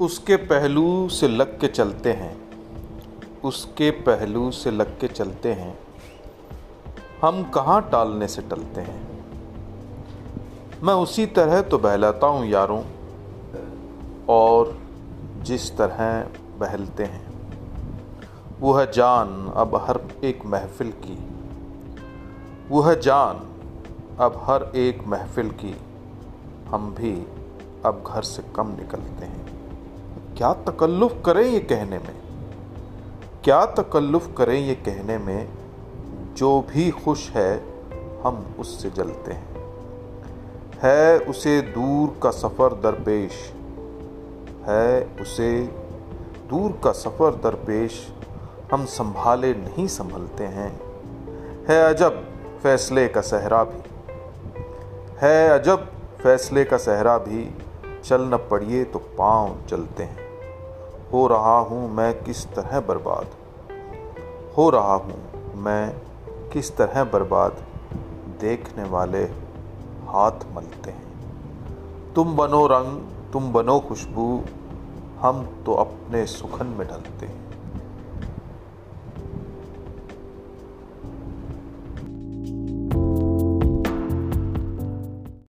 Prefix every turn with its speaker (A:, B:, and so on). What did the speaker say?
A: उसके पहलू से लग के चलते हैं। उसके पहलू से लग के चलते हैं। हम कहाँ टालने से टलते हैं? मैं उसी तरह तो बहलाता हूँ यारों, और जिस तरह बहलते हैं। वो है जान अब हर एक महफिल की। वो है जान अब हर एक महफिल की। हम भी अब घर से कम निकलते हैं। क्या तकल्लुफ़ करें ये कहने में? क्या तकल्लुफ़ करें ये कहने में? जो भी खुश है, हम उससे जलते हैं। है उसे दूर का सफ़र दरपेश। है उसे दूर का सफ़र दरपेश, हम संभाले नहीं संभलते हैं। है अजब फैसले का सहरा भी। है अजब फैसले का सहरा भी चल न पड़िए तो पाँव चलते हैं। हो रहा हूँ मैं किस तरह बर्बाद? हो रहा हूँ मैं किस तरह बर्बाद? देखने वाले हाथ मलते हैं। तुम बनो रंग, तुम बनो खुशबू, हम तो अपने सुखन में ढलते हैं।